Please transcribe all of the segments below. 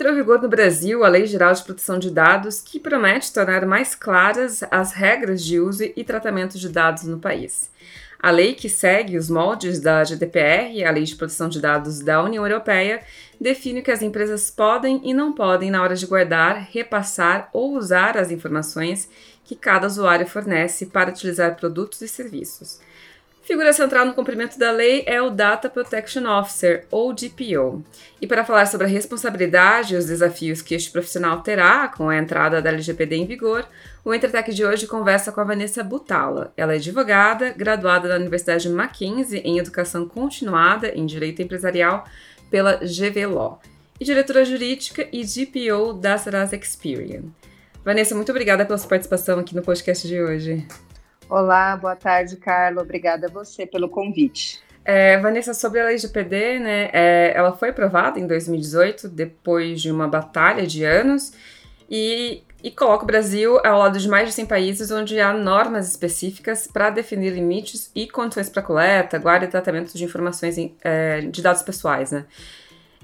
entrou em vigor no Brasil a Lei Geral de Proteção de Dados, que promete tornar mais claras as regras de uso e tratamento de dados no país. A lei que segue os moldes da GDPR, a Lei de Proteção de Dados da União Europeia, define o que as empresas podem e não podem na hora de guardar, repassar ou usar as informações que cada usuário fornece para utilizar produtos e serviços. Figura central no cumprimento da lei é o Data Protection Officer, ou DPO. E para falar sobre a responsabilidade e os desafios que este profissional terá com a entrada da LGPD em vigor, o Entretec de hoje conversa com a Vanessa Butala. Ela é advogada, graduada da Universidade Mackenzie em Educação Continuada em Direito Empresarial pela GV Law e diretora jurídica e DPO da Serasa Experian. Vanessa, muito obrigada pela sua participação aqui no podcast de hoje. Olá, boa tarde, Carla. Obrigada a você pelo convite. É, Vanessa, sobre a LGPD, né, é, ela foi aprovada em 2018, depois de uma batalha de anos, e e coloca o Brasil ao lado de mais de 100 países onde há normas específicas para definir limites e condições para coleta, guarda e tratamento de informações é, de dados pessoais, né?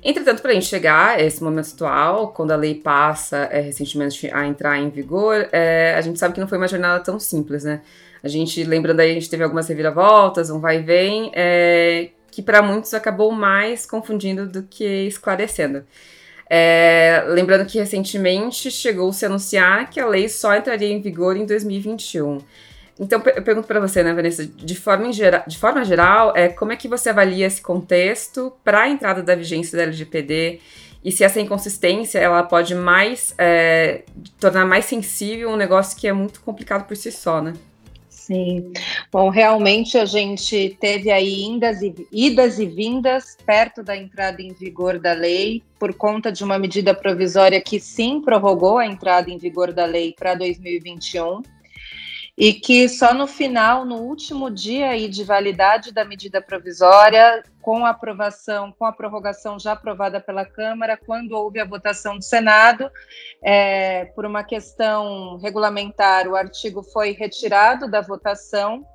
Entretanto, para a gente chegar a esse momento atual, quando a lei passa é, recentemente a entrar em vigor, é, a gente sabe que não foi uma jornada tão simples, né? A gente, lembrando aí, a gente teve algumas reviravoltas, um vai e vem, é, que para muitos acabou mais confundindo do que esclarecendo. É, lembrando que recentemente chegou-se a anunciar que a lei só entraria em vigor em 2021. Então, eu pergunto para você, né, Vanessa, de forma, geral, de forma geral, é, como é que você avalia esse contexto para a entrada da vigência da LGPD e se essa inconsistência ela pode mais é, tornar mais sensível um negócio que é muito complicado por si só, né? Sim. Bom, realmente a gente teve aí indas e, idas e vindas perto da entrada em vigor da lei, por conta de uma medida provisória que sim prorrogou a entrada em vigor da lei para 2021 e que só no final, no último dia aí de validade da medida provisória, com a aprovação, com a prorrogação já aprovada pela Câmara, quando houve a votação do Senado, é, por uma questão regulamentar, o artigo foi retirado da votação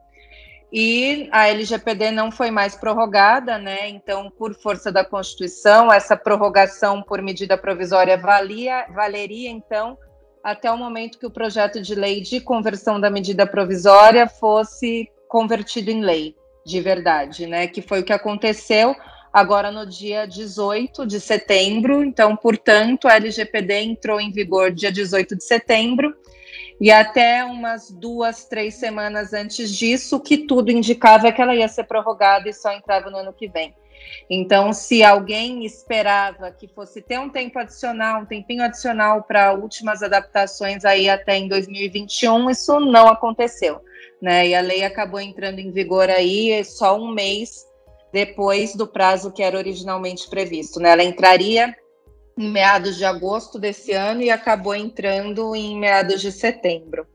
e a LGPD não foi mais prorrogada, né? Então, por força da Constituição, essa prorrogação por medida provisória valia, valeria então até o momento que o projeto de lei de conversão da medida provisória fosse convertido em lei de verdade, né? Que foi o que aconteceu agora no dia 18 de setembro. Então, portanto, a LGPD entrou em vigor dia 18 de setembro. E até umas duas, três semanas antes disso, que tudo indicava que ela ia ser prorrogada e só entrava no ano que vem. Então, se alguém esperava que fosse ter um tempo adicional, um tempinho adicional para últimas adaptações aí até em 2021, isso não aconteceu, né? E a lei acabou entrando em vigor aí só um mês depois do prazo que era originalmente previsto, né? Ela entraria em meados de agosto desse ano e acabou entrando em meados de setembro.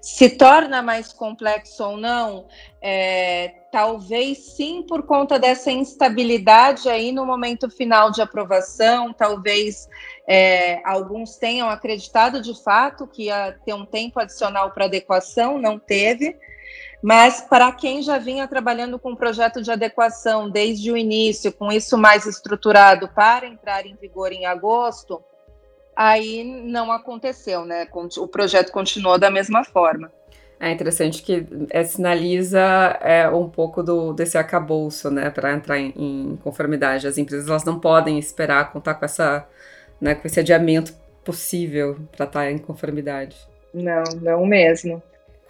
Se torna mais complexo ou não, é, talvez sim por conta dessa instabilidade aí no momento final de aprovação, talvez é, alguns tenham acreditado de fato que ia ter um tempo adicional para adequação, não teve. Mas para quem já vinha trabalhando com o projeto de adequação desde o início, com isso mais estruturado para entrar em vigor em agosto, aí não aconteceu, né? O projeto continuou da mesma forma. É interessante que é, sinaliza é, um pouco do, desse arcabouço, né, para entrar em, em, conformidade. As empresas elas não podem esperar contar com essa, né, com esse adiamento possível para estar em conformidade. Não, não mesmo.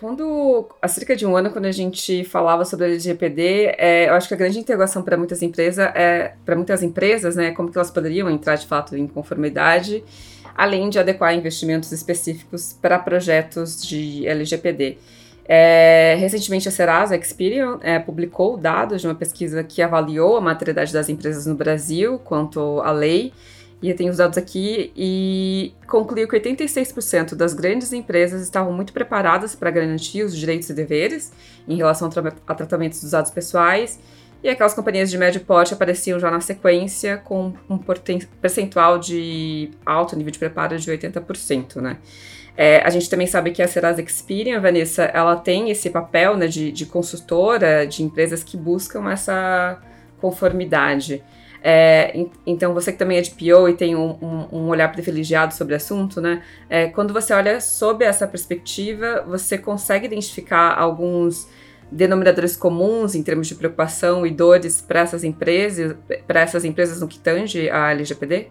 Quando, há cerca de um ano, quando a gente falava sobre a LGPD, é, eu acho que a grande interrogação para muitas empresas é, para muitas empresas, né, como que elas poderiam entrar de fato em conformidade além de adequar investimentos específicos para projetos de LGPD. É, recentemente, a Serasa Experian é, publicou dados de uma pesquisa que avaliou a maturidade das empresas no Brasil quanto à lei, e eu tenho os dados aqui, e concluiu que 86% das grandes empresas estavam muito preparadas para garantir os direitos e deveres em relação a, tra a tratamentos dos dados pessoais, e aquelas companhias de médio porte apareciam já na sequência com um percentual de alto nível de preparo de 80%, né? É, a gente também sabe que a Serasa Experian, Vanessa, ela tem esse papel né, de, de consultora de empresas que buscam essa conformidade. É, então, você que também é de PO e tem um, um, um olhar privilegiado sobre o assunto, né? É, quando você olha sob essa perspectiva, você consegue identificar alguns denominadores comuns em termos de preocupação e dores para essas empresas, para essas empresas no que tange a LGPD?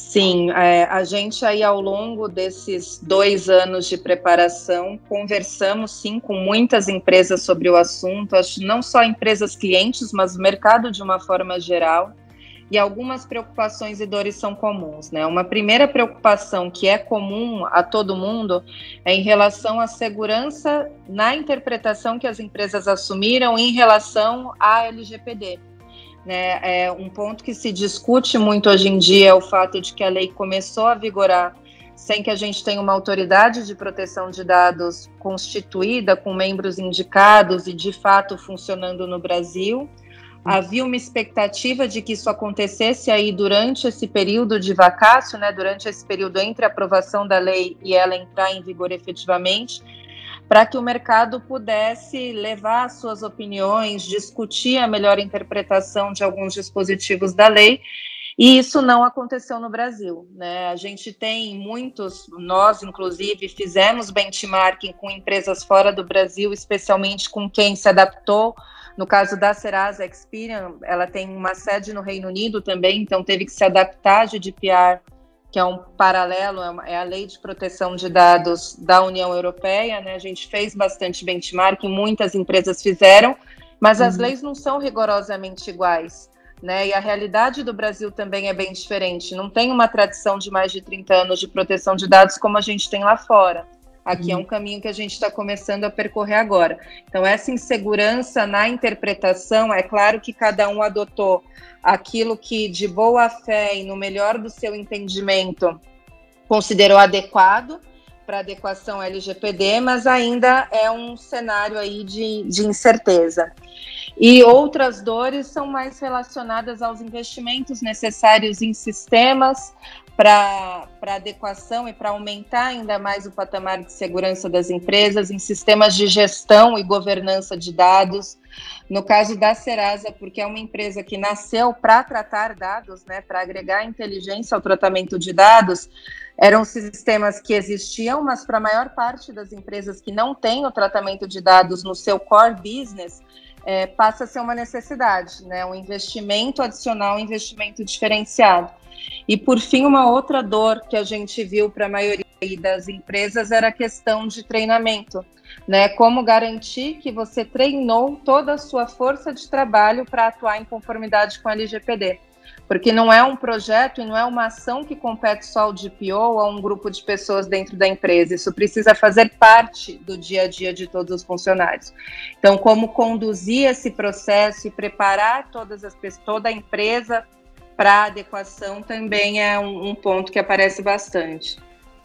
Sim, é, a gente aí ao longo desses dois anos de preparação conversamos sim com muitas empresas sobre o assunto, acho não só empresas clientes, mas o mercado de uma forma geral. E algumas preocupações e dores são comuns, né? Uma primeira preocupação que é comum a todo mundo é em relação à segurança na interpretação que as empresas assumiram em relação à LGPD. Né? É um ponto que se discute muito hoje em dia é o fato de que a lei começou a vigorar sem que a gente tenha uma autoridade de proteção de dados constituída, com membros indicados e de fato funcionando no Brasil. Havia uma expectativa de que isso acontecesse aí durante esse período de vacácio, né, durante esse período entre a aprovação da lei e ela entrar em vigor efetivamente, para que o mercado pudesse levar suas opiniões, discutir a melhor interpretação de alguns dispositivos da lei. E isso não aconteceu no Brasil. Né? A gente tem muitos, nós inclusive fizemos benchmarking com empresas fora do Brasil, especialmente com quem se adaptou. No caso da Serasa Experian, ela tem uma sede no Reino Unido também, então teve que se adaptar de GDPR que é um paralelo, é, é a lei de proteção de dados da União Europeia, né? A gente fez bastante benchmark, muitas empresas fizeram, mas as uhum. leis não são rigorosamente iguais. Né? E a realidade do Brasil também é bem diferente. Não tem uma tradição de mais de 30 anos de proteção de dados como a gente tem lá fora. Aqui é uhum. um caminho que a gente está começando a percorrer agora. Então, essa insegurança na interpretação, é claro que cada um adotou aquilo que, de boa fé e no melhor do seu entendimento, considerou adequado para adequação LGPD, mas ainda é um cenário aí de, de incerteza. E outras dores são mais relacionadas aos investimentos necessários em sistemas, para adequação e para aumentar ainda mais o patamar de segurança das empresas em sistemas de gestão e governança de dados. No caso da Serasa, porque é uma empresa que nasceu para tratar dados, né, para agregar inteligência ao tratamento de dados, eram sistemas que existiam, mas para a maior parte das empresas que não têm o tratamento de dados no seu core business, é, passa a ser uma necessidade, né, um investimento adicional, um investimento diferenciado. E, por fim, uma outra dor que a gente viu para a maioria das empresas era a questão de treinamento. Né? Como garantir que você treinou toda a sua força de trabalho para atuar em conformidade com a LGPD? Porque não é um projeto e não é uma ação que compete só ao DPO ou a um grupo de pessoas dentro da empresa. Isso precisa fazer parte do dia a dia de todos os funcionários. Então, como conduzir esse processo e preparar todas as toda a empresa para adequação também é um, um, ponto que aparece bastante.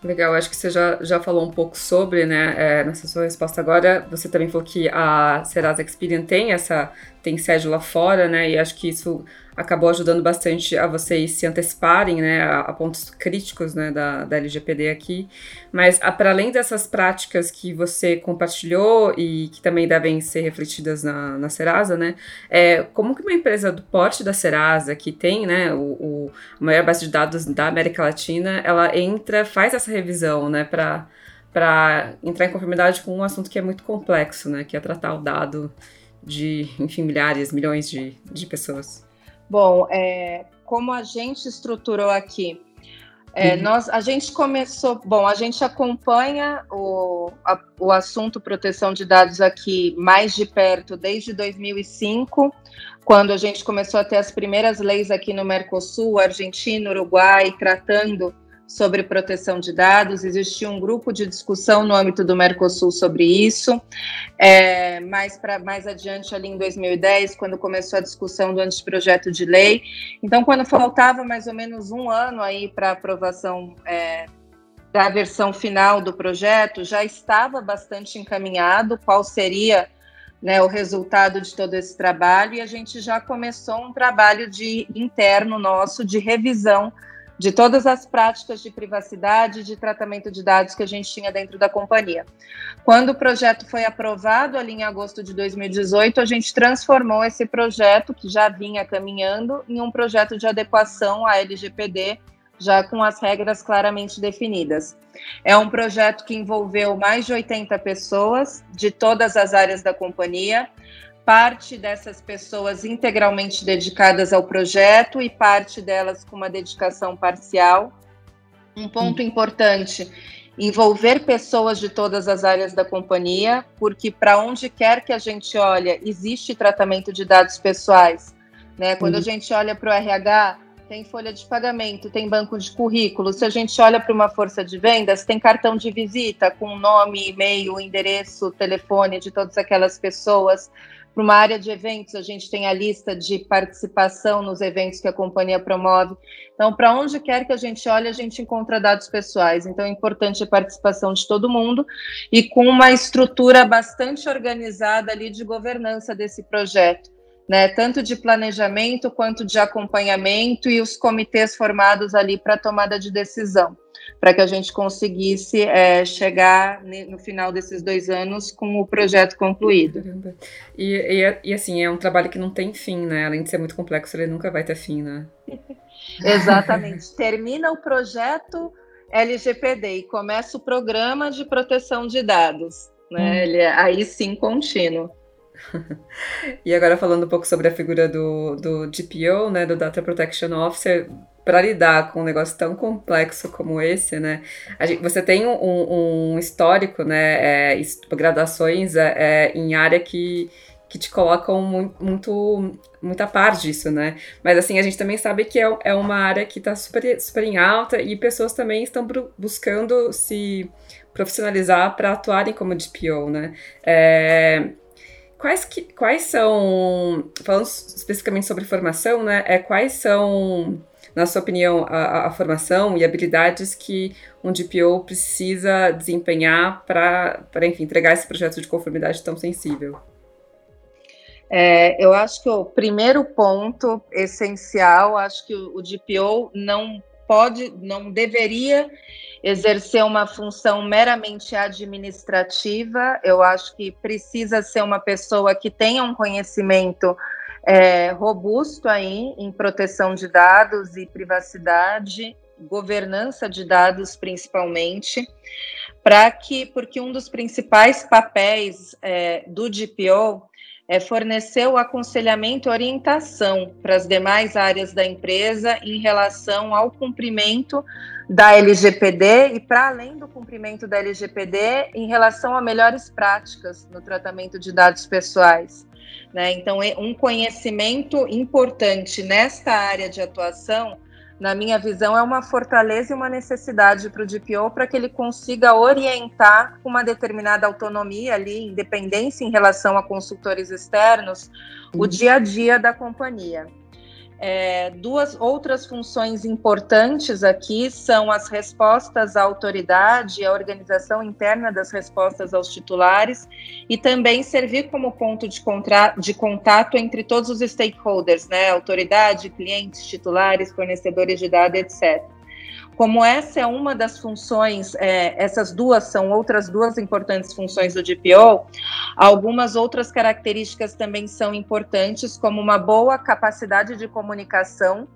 Legal, acho que você já, já falou um pouco sobre, né, é, nessa sua resposta agora, você também falou que a Serasa Experian tem essa, tem sede lá fora, né, e acho que isso acabou ajudando bastante a vocês se anteciparem né, a, a pontos críticos né, da, da LGPD aqui. Mas, para além dessas práticas que você compartilhou e que também devem ser refletidas na, na Serasa, né, é, como que uma empresa do porte da Serasa, que tem né, o, o a maior base de dados da América Latina, ela entra, faz essa revisão né, para para entrar em conformidade com um assunto que é muito complexo, né, que é tratar o dado de, enfim, milhares, milhões de, de pessoas. Bom, é, como a gente estruturou aqui, é, uhum. nós, a gente começou, bom, a gente acompanha o, a, o assunto proteção de dados aqui mais de perto desde 2005, quando a gente começou a ter as primeiras leis aqui no Mercosul, Argentina, Uruguai, tratando sobre proteção de dados, existia um grupo de discussão no âmbito do Mercosul sobre isso, é, mais, pra, mais adiante ali em 2010, quando começou a discussão do anteprojeto de lei. Então, quando faltava mais ou menos um ano aí para aprovação é, da versão final do projeto, já estava bastante encaminhado qual seria né, o resultado de todo esse trabalho, e a gente já começou um trabalho de interno nosso de revisão de todas as práticas de privacidade e de tratamento de dados que a gente tinha dentro da companhia. Quando o projeto foi aprovado ali em agosto de 2018, a gente transformou esse projeto, que já vinha caminhando, em um projeto de adequação à LGPD, já com as regras claramente definidas. É um projeto que envolveu mais de 80 pessoas de todas as áreas da companhia, parte dessas pessoas integralmente dedicadas ao projeto e parte delas com uma dedicação parcial. Um ponto hum. importante envolver pessoas de todas as áreas da companhia, porque para onde quer que a gente olhe, existe tratamento de dados pessoais. Né? Quando a gente olha para o RH, tem folha de pagamento, tem banco de currículo. Se a gente olha para uma força de vendas, tem cartão de visita com nome, e-mail, endereço, telefone de todas aquelas pessoas. Para uma área de eventos, a gente tem a lista de participação nos eventos que a companhia promove. Então, para onde quer que a gente olhe, a gente encontra dados pessoais. Então, é importante a participação de todo mundo e com uma estrutura bastante organizada ali de governança desse projeto. Né, tanto de planejamento quanto de acompanhamento e os comitês formados ali para tomada de decisão para que a gente conseguisse é, chegar no final desses dois anos com o projeto concluído. E, e, e, assim, é um trabalho que não tem fim, né? Além de ser muito complexo, ele nunca vai ter fim, né? Exatamente. Termina o projeto LGPD e começa o programa de proteção de dados. Né? Hum. Ele é aí sim contínuo. e agora falando um pouco sobre a figura do, do DPO, né, do Data Protection Officer, para lidar com um negócio tão complexo como esse, né? Gente, você tem um, um histórico, né? É, graduações é, é, em área que, que te colocam muito, muito, muita par disso, né? Mas assim, a gente também sabe que é, é uma área que está super, super em alta e pessoas também estão buscando se profissionalizar para atuarem como DPO, né? É, quais, que, quais são, falando especificamente sobre formação, né? É, quais são na sua opinião, a, a formação e habilidades que um DPO precisa desempenhar para, enfim, entregar esse projeto de conformidade tão sensível? É, eu acho que o primeiro ponto essencial, acho que o, o DPO não pode, não deveria exercer uma função meramente administrativa. Eu acho que precisa ser uma pessoa que tenha um conhecimento é, robusto aí em proteção de dados e privacidade, governança de dados principalmente, para que, porque um dos principais papéis é, do DPO é fornecer o aconselhamento e orientação para as demais áreas da empresa em relação ao cumprimento da LGPD e para além do cumprimento da LGPD em relação a melhores práticas no tratamento de dados pessoais. Né? Então, um conhecimento importante nesta área de atuação, na minha visão, é uma fortaleza e uma necessidade para o DPO para que ele consiga orientar com uma determinada autonomia ali, independência em relação a consultores externos, uhum. o dia a dia da companhia. É, duas outras funções importantes aqui são as respostas à autoridade, a organização interna das respostas aos titulares e também servir como ponto de, de contato entre todos os stakeholders, né? Autoridade, clientes, titulares, fornecedores de dados, etc. Como essa é uma das funções, é, essas duas são outras duas importantes funções do DPO, algumas outras características também são importantes, como uma boa capacidade de comunicação,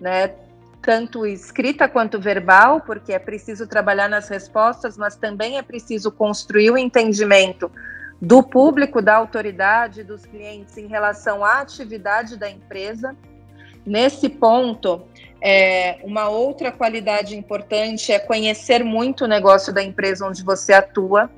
né, tanto escrita quanto verbal, porque é preciso trabalhar nas respostas, mas também é preciso construir o entendimento do público, da autoridade, dos clientes em relação à atividade da empresa. Nesse ponto, é, uma outra qualidade importante é conhecer muito o negócio da empresa onde você atua,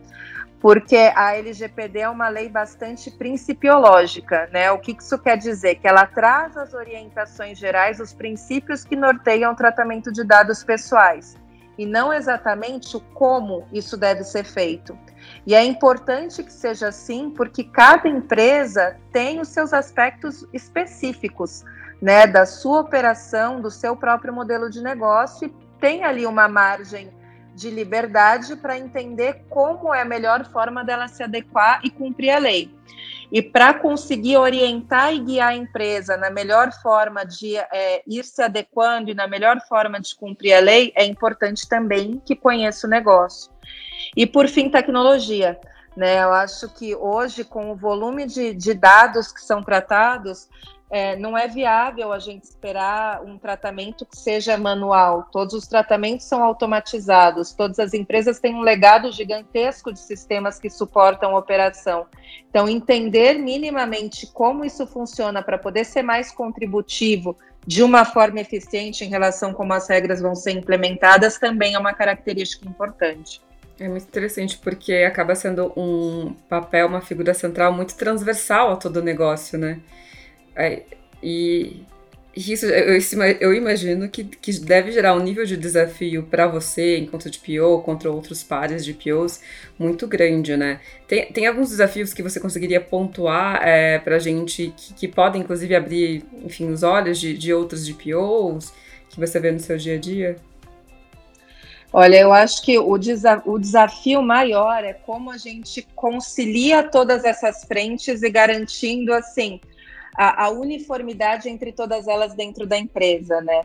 porque a LGPD é uma lei bastante principiológica, né? O que isso quer dizer? Que ela traz as orientações gerais, os princípios que norteiam o tratamento de dados pessoais, e não exatamente o como isso deve ser feito. E é importante que seja assim, porque cada empresa tem os seus aspectos específicos né, da sua operação, do seu próprio modelo de negócio e tem ali uma margem de liberdade para entender como é a melhor forma dela se adequar e cumprir a lei. E para conseguir orientar e guiar a empresa na melhor forma de é, ir se adequando e na melhor forma de cumprir a lei, é importante também que conheça o negócio. E por fim, tecnologia. Né? Eu acho que hoje, com o volume de, de dados que são tratados, é, não é viável a gente esperar um tratamento que seja manual. Todos os tratamentos são automatizados, todas as empresas têm um legado gigantesco de sistemas que suportam a operação. Então, entender minimamente como isso funciona para poder ser mais contributivo de uma forma eficiente em relação a como as regras vão ser implementadas também é uma característica importante. É muito interessante porque acaba sendo um papel, uma figura central muito transversal a todo o negócio, né? É, e isso eu, eu imagino que, que deve gerar um nível de desafio para você, enquanto de PO, contra outros pares de POs, muito grande, né? Tem, tem alguns desafios que você conseguiria pontuar é, para gente que, que podem, inclusive, abrir, enfim, os olhos de, de outros de POs que você vê no seu dia a dia? Olha, eu acho que o, desa o desafio maior é como a gente concilia todas essas frentes e garantindo, assim, a, a, uniformidade entre todas elas dentro da empresa, né?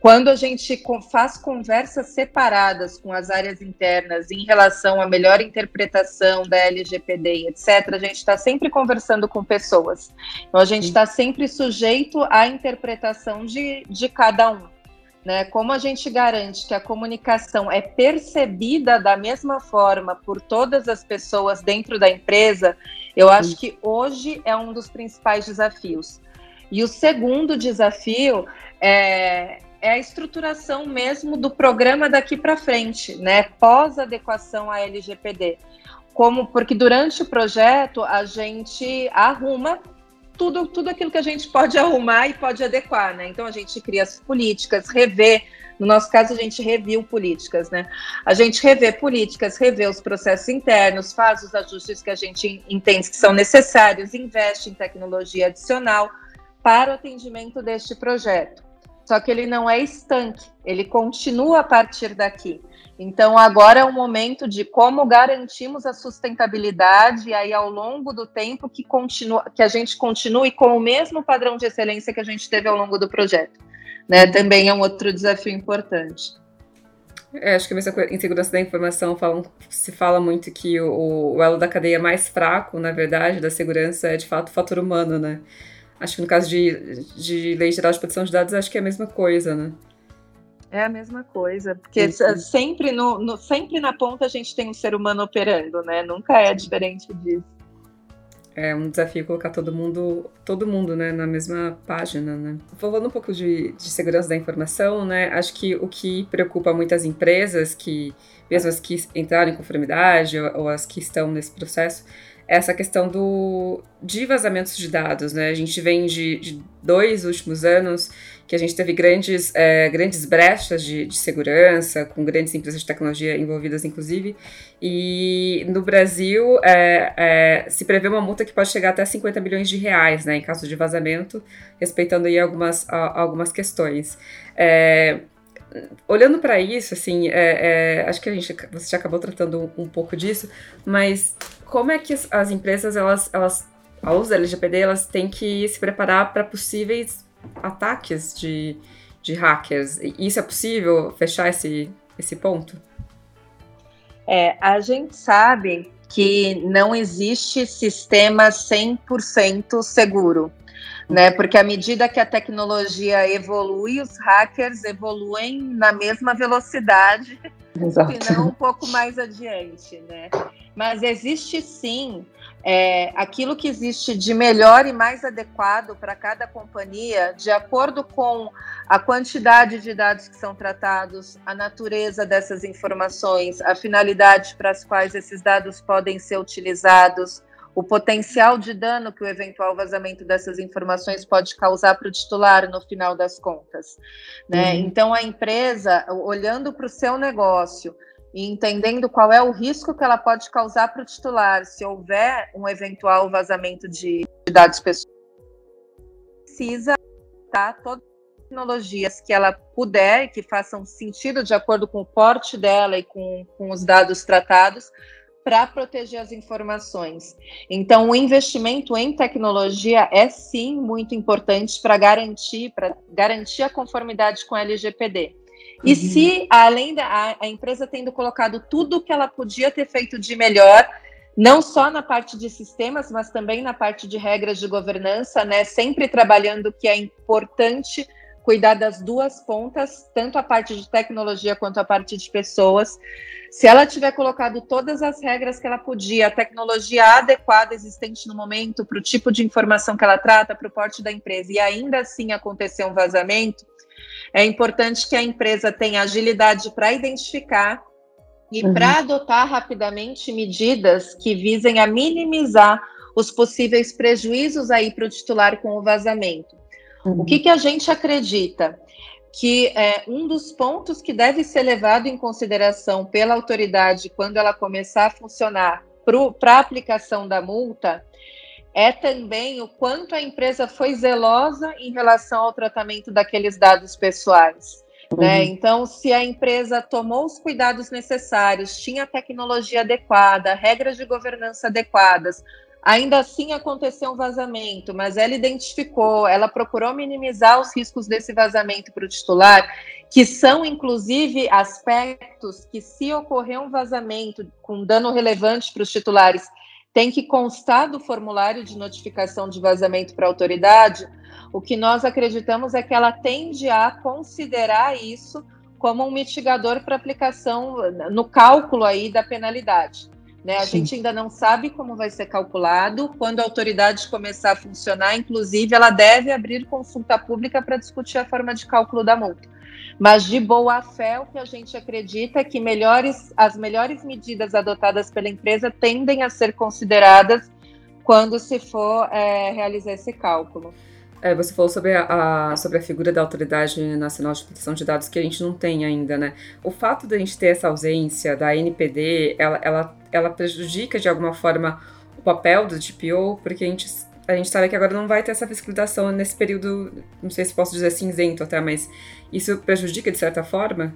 Quando a gente faz conversas separadas com as áreas internas em relação à melhor interpretação da LGPD, etc., a gente está sempre conversando com pessoas. Então, a gente está sempre sujeito à interpretação de, de cada um. Né? Como a gente garante que a comunicação é percebida da mesma forma por todas as pessoas dentro da empresa, eu acho que hoje é um dos principais desafios. E o segundo desafio é, é a estruturação mesmo do programa daqui para frente, né? Pós adequação à LGPD. Como porque durante o projeto a gente arruma tudo, tudo aquilo que a gente pode arrumar e pode adequar, né? Então a gente cria as políticas, revê. No nosso caso, a gente reviu políticas, né? A gente revê políticas, revê os processos internos, faz os ajustes que a gente entende que são necessários, investe em tecnologia adicional para o atendimento deste projeto. Só que ele não é estanque, ele continua a partir daqui. Então, agora é o momento de como garantimos a sustentabilidade e aí ao longo do tempo que, continua, que a gente continue com o mesmo padrão de excelência que a gente teve ao longo do projeto. Né? Também é um outro desafio importante. É, acho que em segurança da informação falam, se fala muito que o, o, elo da cadeia mais fraco, na verdade, da segurança é de fato o fator humano, né? Acho que no caso de, de lei geral de proteção de dados, acho que é a mesma coisa, né? É a mesma coisa, porque sempre, no, no, sempre na ponta a gente tem um ser humano operando, né? Nunca é diferente disso. É um desafio colocar todo mundo, todo mundo, né, na mesma página, né? Falando um pouco de, de segurança da informação, né? Acho que o que preocupa muitas empresas, que mesmo as que entraram em conformidade ou, ou as que estão nesse processo, é essa questão do de vazamentos de dados, né? A gente vem de, de dois últimos anos que a gente teve grandes, é, grandes brechas de, de, segurança, com grandes empresas de tecnologia envolvidas, inclusive. E no Brasil é, é, se prevê uma multa que pode chegar até 50 bilhões de reais, né, em caso de vazamento, respeitando aí algumas, a, algumas questões. É, olhando para isso, assim, é, é, acho que a gente, você já acabou tratando um, pouco disso, mas como é que as, as empresas, elas, elas, ao da LGPD, elas têm que se preparar para possíveis ataques de, de hackers. Isso é possível fechar esse, esse ponto? É, a gente sabe que não existe sistema 100% seguro, né? Porque à medida que a tecnologia evolui, os hackers evoluem na mesma velocidade, se não um pouco mais adiante, né? Mas existe sim é, aquilo que existe de melhor e mais adequado para cada companhia, de acordo com a quantidade de dados que são tratados, a natureza dessas informações, a finalidade para as quais esses dados podem ser utilizados, o potencial de dano que o eventual vazamento dessas informações pode causar para o titular no final das contas. Né? Uhum. Então, a empresa, olhando para o seu negócio, e entendendo qual é o risco que ela pode causar para o titular se houver um eventual vazamento de, dados pessoais, precisa tá todas as tecnologias que ela puder e que façam sentido de acordo com o porte dela e com, com os dados tratados para proteger as informações. Então, o investimento em tecnologia é sim muito importante para garantir, para garantir a conformidade com a LGPD. E uhum. se, além da a, a empresa tendo colocado tudo o que ela podia ter feito de melhor, não só na parte de sistemas, mas também na parte de regras de governança, né? Sempre trabalhando que é importante cuidar das duas pontas, tanto a parte de tecnologia quanto a parte de pessoas. Se ela tiver colocado todas as regras que ela podia, a tecnologia adequada existente no momento, para o tipo de informação que ela trata, para o porte da empresa, e ainda assim acontecer um vazamento, é importante que a empresa tenha agilidade para identificar e uhum. para adotar rapidamente medidas que visem a minimizar os possíveis prejuízos aí para o titular com o vazamento. Uhum. O que, que a gente acredita? Que é, um dos pontos que deve ser levado em consideração pela autoridade quando ela começar a funcionar para a aplicação da multa é também o quanto a empresa foi zelosa em relação ao tratamento daqueles dados pessoais. Né? Uhum. Né? Então, se a empresa tomou os cuidados necessários, tinha tecnologia adequada, regras de governança adequadas, ainda assim aconteceu um vazamento, mas ela identificou, ela procurou minimizar os riscos desse vazamento para o titular, que são inclusive aspectos que, se ocorrer um vazamento com dano relevante para os titulares, tem que constar do formulário de notificação de vazamento para a autoridade, o que nós acreditamos é que ela tende a considerar isso como um mitigador para aplicação no cálculo aí da penalidade. Né? A Sim. gente ainda não sabe como vai ser calculado. Quando a autoridade começar a funcionar, inclusive, ela deve abrir consulta pública para discutir a forma de cálculo da multa. Mas de boa fé, o que a gente acredita é que melhores, as melhores medidas adotadas pela empresa tendem a ser consideradas quando se for é, realizar esse cálculo. É, você falou sobre a, a, sobre a figura da Autoridade Nacional de Proteção de Dados que a gente não tem ainda, né? O fato de a gente ter essa ausência da NPD, ela, ela, ela prejudica de alguma forma o papel do DPO, porque a gente, a gente sabe que agora não vai ter essa fiscalização nesse período, não sei se posso dizer cinzento até, mas isso prejudica de certa forma?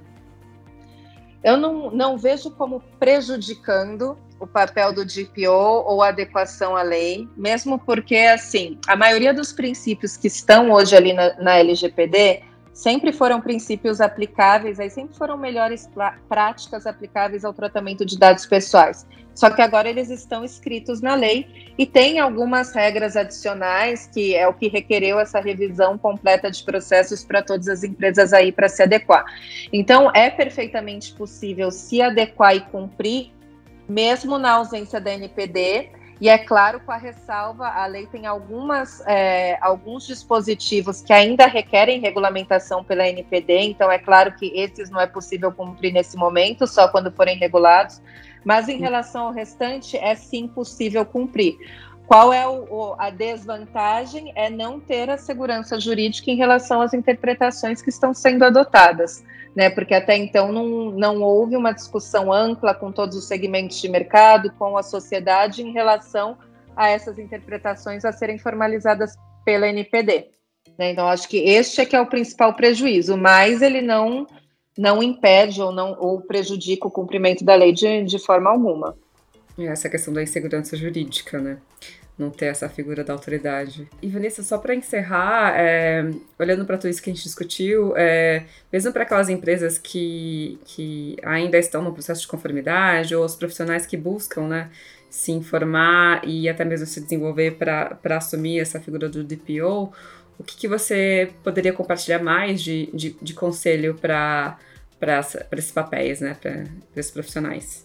Eu não, não vejo como prejudicando o papel do DPO ou adequação à lei, mesmo porque, assim, a maioria dos princípios que estão hoje ali na, na LGPD sempre foram princípios aplicáveis, aí sempre foram melhores práticas aplicáveis ao tratamento de dados pessoais. Só que agora eles estão escritos na lei e tem algumas regras adicionais que é o que requereu essa revisão completa de processos para todas as empresas aí para se adequar. Então é perfeitamente possível se adequar e cumprir mesmo na ausência da NPD. E é claro, com a ressalva, a lei tem algumas, é, alguns dispositivos que ainda requerem regulamentação pela NPD, então é claro que esses não é possível cumprir nesse momento, só quando forem regulados, mas em relação ao restante, é sim possível cumprir. Qual é o, o, a desvantagem? É não ter a segurança jurídica em relação às interpretações que estão sendo adotadas né? Porque até então não, não houve uma discussão ampla com todos os segmentos de mercado, com a sociedade em relação a essas interpretações a serem formalizadas pela NPD. Né? Então, acho que este é que é o principal prejuízo, mas ele não não impede ou não ou prejudica o cumprimento da lei de, de forma alguma. Essa questão da insegurança jurídica, né? Não ter essa figura da autoridade. E Vanessa, só para encerrar, é, olhando para tudo isso que a gente discutiu, é, mesmo para aquelas empresas que, que ainda estão no processo de conformidade ou os profissionais que buscam, né, se informar e até mesmo se desenvolver para assumir essa figura do DPO, o que, que você poderia compartilhar mais de, de, de conselho para esses papéis, né, para esses profissionais?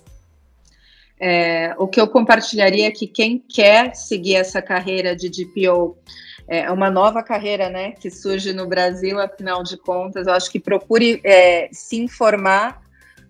É, o que eu compartilharia é que quem quer seguir essa carreira de DPO, é uma nova carreira né, que surge no Brasil, afinal de contas, eu acho que procure é, se informar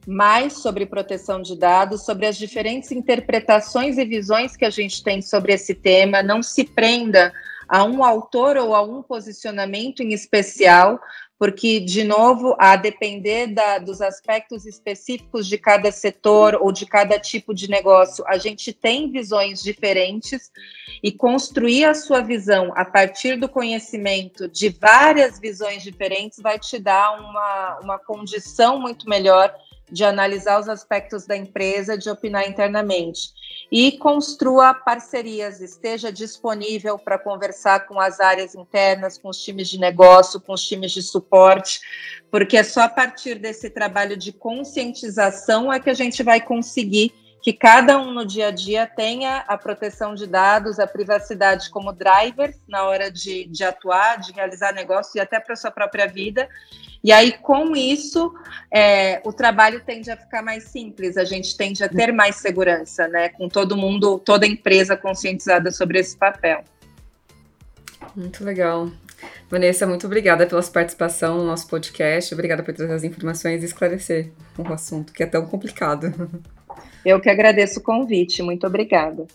mais sobre proteção de dados, sobre as diferentes interpretações e visões que a gente tem sobre esse tema, não se prenda a um autor ou a um posicionamento em especial, porque, de novo, a depender da, dos aspectos específicos de cada setor ou de cada tipo de negócio, a gente tem visões diferentes. E construir a sua visão a partir do conhecimento de várias visões diferentes vai te dar uma, uma condição muito melhor de analisar os aspectos da empresa, de opinar internamente. E construa parcerias, esteja disponível para conversar com as áreas internas, com os times de negócio, com os times de suporte, porque é só a partir desse trabalho de conscientização é que a gente vai conseguir que cada um no dia a dia tenha a proteção de dados, a privacidade como driver na hora de, de atuar, de realizar negócio e até para a sua própria vida. E aí, com isso, é, o trabalho tende a ficar mais simples, a gente tende a ter mais segurança, né? Com todo mundo, toda empresa conscientizada sobre esse papel. Muito legal. Vanessa, muito obrigada pela sua participação no nosso podcast. Obrigada por trazer as informações e esclarecer o assunto que é tão complicado. Eu que agradeço o convite. Muito obrigada.